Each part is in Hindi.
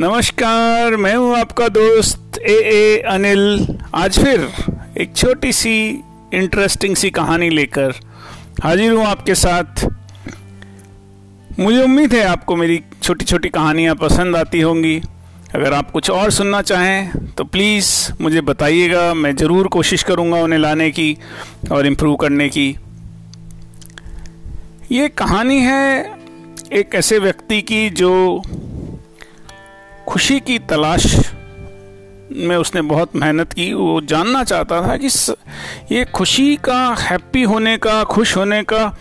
नमस्कार, मैं हूँ आपका दोस्त ए ए अनिल। आज फिर एक छोटी सी इंटरेस्टिंग सी कहानी लेकर हाजिर हूँ आपके साथ। मुझे उम्मीद है आपको मेरी छोटी छोटी कहानियाँ पसंद आती होंगी। अगर आप कुछ और सुनना चाहें तो प्लीज़ मुझे बताइएगा। मैं ज़रूर कोशिश करूँगा उन्हें लाने की और इम्प्रूव करने की। ये कहानी है एक ऐसे व्यक्ति की जो खुशी की तलाश में उसने बहुत मेहनत की। वो जानना चाहता था कि ये खुशी का हैप्पी होने का, खुश होने का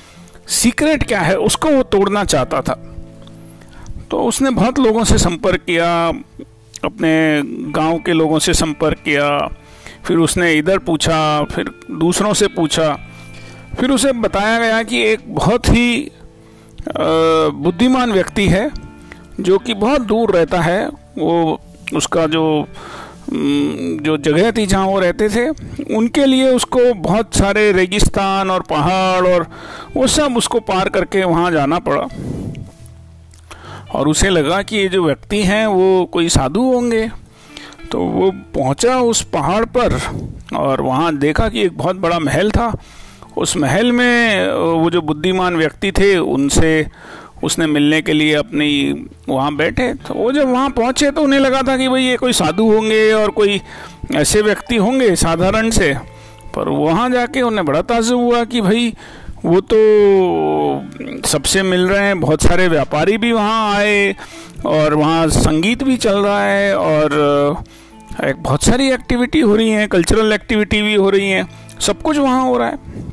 सीक्रेट क्या है, उसको वो तोड़ना चाहता था। तो उसने बहुत लोगों से संपर्क किया, अपने गाँव के लोगों से संपर्क किया, फिर उसने इधर पूछा, फिर दूसरों से पूछा। फिर उसे बताया गया कि एक बहुत ही बुद्धिमान व्यक्ति है। जो कि बहुत दूर रहता है, वो उसका जो जो जगह थी जहाँ वो रहते थे, उनके लिए उसको बहुत सारे रेगिस्तान और पहाड़ और वो सब उसको पार करके वहाँ जाना पड़ा। और उसे लगा कि ये जो व्यक्ति हैं, वो कोई साधु होंगे। तो वो पहुँचा उस पहाड़ पर और वहाँ देखा कि एक बहुत बड़ा महल था। उस महल में, वो जो बुद्धिमान व्यक्ति थे, उनसे उसने मिलने के लिए अपनी वहाँ बैठे तो वो जब वहाँ पहुँचे तो उन्हें लगा था कि भाई ये कोई साधु होंगे और कोई ऐसे व्यक्ति होंगे साधारण से। पर वहाँ जाके उन्हें बड़ा ताजुब हुआ कि भाई, वो तो सबसे मिल रहे हैं, बहुत सारे व्यापारी भी वहाँ आए और वहाँ संगीत भी चल रहा है और एक बहुत सारी एक्टिविटी हो रही हैं कल्चरल एक्टिविटी भी हो रही हैं, सब कुछ वहाँ हो रहा है।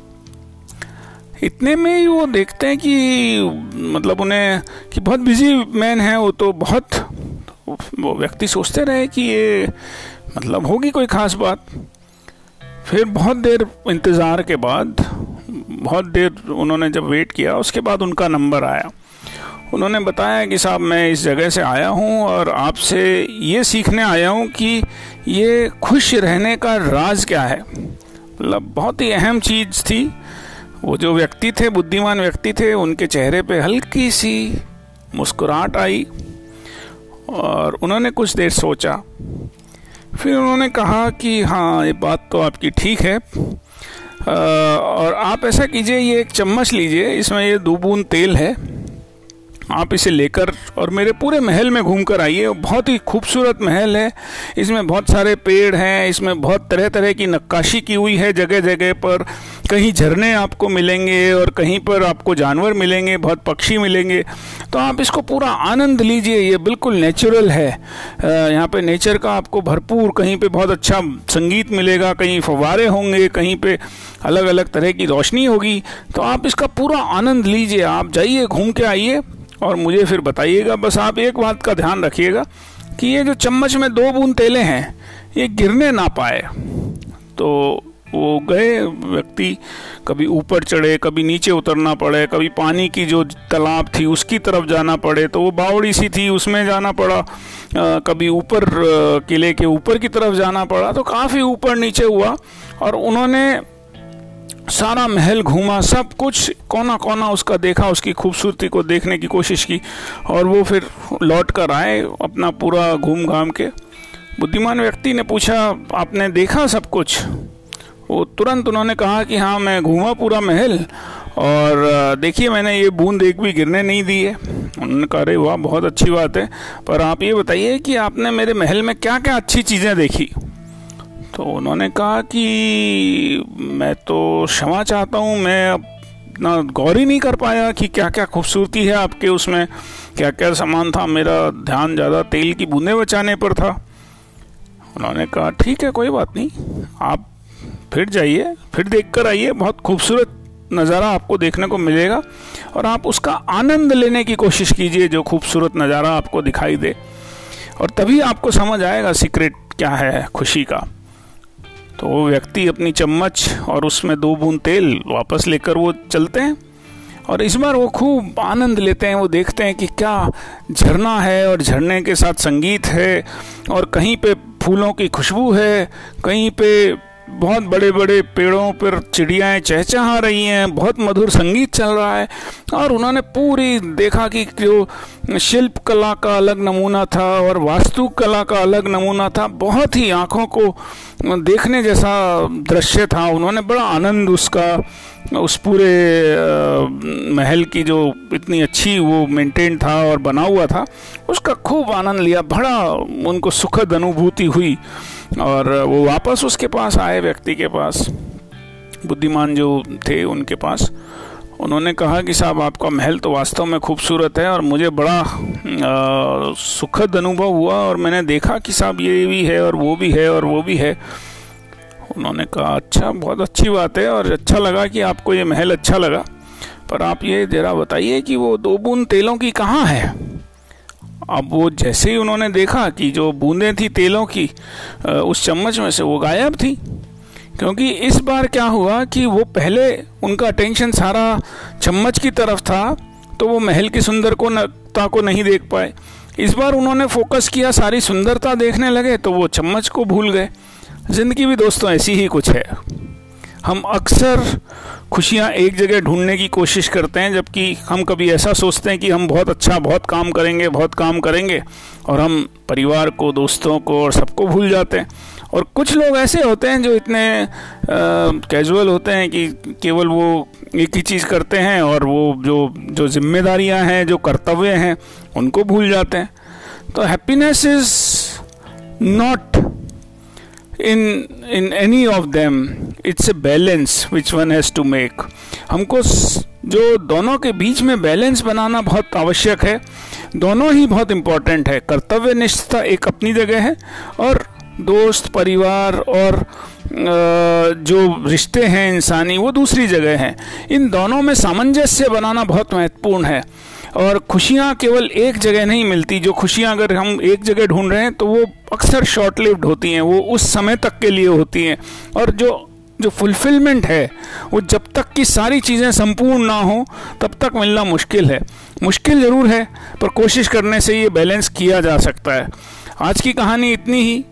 इतने में ही वो देखते हैं कि मतलब उन्हें, कि बहुत बिज़ी मैन है वो तो बहुत, वो व्यक्ति सोचते रहे कि ये मतलब होगी कोई ख़ास बात। फिर बहुत देर इंतज़ार के बाद, बहुत देर उन्होंने जब वेट किया, उसके बाद उनका नंबर आया। उन्होंने बताया कि साहब, मैं इस जगह से आया हूँ और आपसे ये सीखने आया हूँ कि ये खुश रहने का राज क्या है। मतलब बहुत ही अहम चीज़ थी। वो जो व्यक्ति थे बुद्धिमान व्यक्ति थे उनके चेहरे पे हल्की सी मुस्कुराहट आई और उन्होंने कुछ देर सोचा। फिर उन्होंने कहा कि हाँ ये बात तो आपकी ठीक है। आ, और आप ऐसा कीजिए ये एक चम्मच लीजिए इसमें ये दो बूंद तेल है। आप इसे लेकर और मेरे पूरे महल में घूम कर आइए। बहुत ही खूबसूरत महल है। इसमें बहुत सारे पेड़ हैं इसमें बहुत तरह तरह की नक्काशी की हुई है जगह जगह पर। कहीं झरने आपको मिलेंगे और कहीं पर आपको जानवर मिलेंगे, बहुत पक्षी मिलेंगे तो आप इसको पूरा आनंद लीजिए, ये बिल्कुल नेचुरल है। यहाँ पे नेचर का आपको भरपूर कहीं पे बहुत अच्छा संगीत मिलेगा, कहीं फवारे होंगे, कहीं पे अलग अलग तरह की रोशनी होगी तो आप इसका पूरा आनंद लीजिए, आप जाइए, घूम के आइए और मुझे फिर बताइएगा। बस आप एक बात का ध्यान रखिएगा कि ये जो चम्मच में दो बूंद तेले हैं, ये गिरने ना पाए तो वो गए, व्यक्ति कभी ऊपर चढ़े, कभी नीचे उतरना पड़े, कभी पानी की जो तालाब थी उसकी तरफ़ जाना पड़े तो वो बावड़ी सी थी, उसमें जाना पड़ा। कभी ऊपर किले के ऊपर की तरफ़ जाना पड़ा तो काफ़ी ऊपर नीचे हुआ और उन्होंने सारा महल घूमा, सब कुछ कोना कोना उसका देखा, उसकी खूबसूरती को देखने की कोशिश की और वो फिर लौट कर आए अपना पूरा घूम घाम के। बुद्धिमान व्यक्ति ने पूछा, आपने देखा सब कुछ? वो तुरंत उन्होंने कहा कि हाँ मैं घूमा पूरा महल और देखिए, मैंने ये बूंद एक भी गिरने नहीं दी है। उन्होंने कहा, अरे वाह, बहुत अच्छी बात है। पर आप ये बताइए कि आपने मेरे महल में क्या क्या अच्छी चीज़ें देखी? तो उन्होंने कहा कि, मैं तो क्षमा चाहता हूँ, मैं अपना गौर ही नहीं कर पाया कि क्या क्या खूबसूरती है आपके उसमें क्या क्या सामान था, मेरा ध्यान ज़्यादा तेल की बूंदें बचाने पर था। उन्होंने कहा, ठीक है, कोई बात नहीं। आप फिर जाइए, फिर देख कर आइए, बहुत खूबसूरत नज़ारा आपको देखने को मिलेगा और आप उसका आनंद लेने की कोशिश कीजिए जो खूबसूरत नज़ारा आपको दिखाई दे। और तभी आपको समझ आएगा सीक्रेट क्या है खुशी का। तो वो व्यक्ति अपनी चम्मच और उसमें दो बूंद तेल वापस लेकर वो चलते हैं और इस बार वो खूब आनंद लेते हैं, वो देखते हैं कि क्या झरना है और झरने के साथ संगीत है और कहीं पे फूलों की खुशबू है, कहीं पे बहुत बड़े बड़े पेड़ों पर चिड़ियाएँ चहचहा रही हैं, बहुत मधुर संगीत चल रहा है और उन्होंने पूरी देखा कि जो शिल्प कला का अलग नमूना था और वास्तु कला का अलग नमूना था, बहुत ही आँखों को देखने जैसा दृश्य था, उन्होंने बड़ा आनंद उसका उस पूरे महल की जो इतनी अच्छी वो मेंटेन था और बना हुआ था, उसका खूब आनंद लिया, बड़ा उनको सुखद अनुभूति हुई और वो वापस उसके पास आए, व्यक्ति के पास। बुद्धिमान जो थे उनके पास, उन्होंने कहा कि साहब, आपका महल तो वास्तव में खूबसूरत है और मुझे बड़ा सुखद अनुभव हुआ और मैंने देखा कि साहब ये भी है और वो भी है और वो भी है। उन्होंने कहा अच्छा बहुत अच्छी बात है और अच्छा लगा कि आपको ये महल अच्छा लगा। पर आप ये जरा बताइए कि वो दो बूंद तेलों की कहाँ है? अब वो जैसे ही उन्होंने देखा कि जो बूंदें थी तेलों की उस चम्मच में से वो गायब थी। क्योंकि इस बार क्या हुआ कि वो पहले उनका अटेंशन सारा चम्मच की तरफ़ था तो वो महल की सुंदर को नता को नहीं देख पाए। इस बार उन्होंने फोकस किया, सारी सुंदरता देखने लगे तो वो चम्मच को भूल गए। ज़िंदगी भी दोस्तों ऐसी ही कुछ है। हम अक्सर खुशियाँ एक जगह ढूँढने की कोशिश करते हैं, जबकि हम कभी ऐसा सोचते हैं कि हम बहुत अच्छा बहुत काम करेंगे, बहुत काम करेंगे, और हम परिवार को, दोस्तों को और सबको भूल जाते हैं। और कुछ लोग ऐसे होते हैं जो इतने कैजुअल होते हैं कि केवल वो एक ही चीज़ करते हैं और वो जो जो जिम्मेदारियाँ हैं, जो कर्तव्य हैं, उनको भूल जाते हैं। तो happiness is not in in any of them it's a balance which one has to make हमको जो दोनों के बीच में बैलेंस बनाना बहुत आवश्यक है। दोनों ही बहुत इम्पोर्टेंट है। कर्तव्य निष्ठता एक अपनी जगह है और दोस्त, परिवार और जो रिश्ते हैं, इंसानी, वो दूसरी जगह हैं। इन दोनों में सामंजस्य बनाना बहुत महत्वपूर्ण है। और खुशियाँ केवल एक जगह नहीं मिलती। जो खुशियाँ अगर हम एक जगह ढूंढ रहे हैं तो वो अक्सर शॉर्ट लिव्ड होती हैं, वो उस समय तक के लिए होती हैं। और जो जो फुलफिलमेंट है, वो जब तक की सारी चीज़ें संपूर्ण ना हो, तब तक मिलना मुश्किल है। मुश्किल ज़रूर है, पर कोशिश करने से ये बैलेंस किया जा सकता है। आज की कहानी इतनी ही,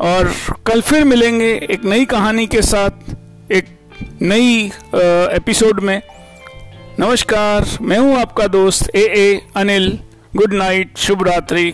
और कल फिर मिलेंगे एक नई कहानी के साथ, एक नई एपिसोड में। नमस्कार, मैं हूँ आपका दोस्त ए ए अनिल। गुड नाइट, शुभ रात्रि।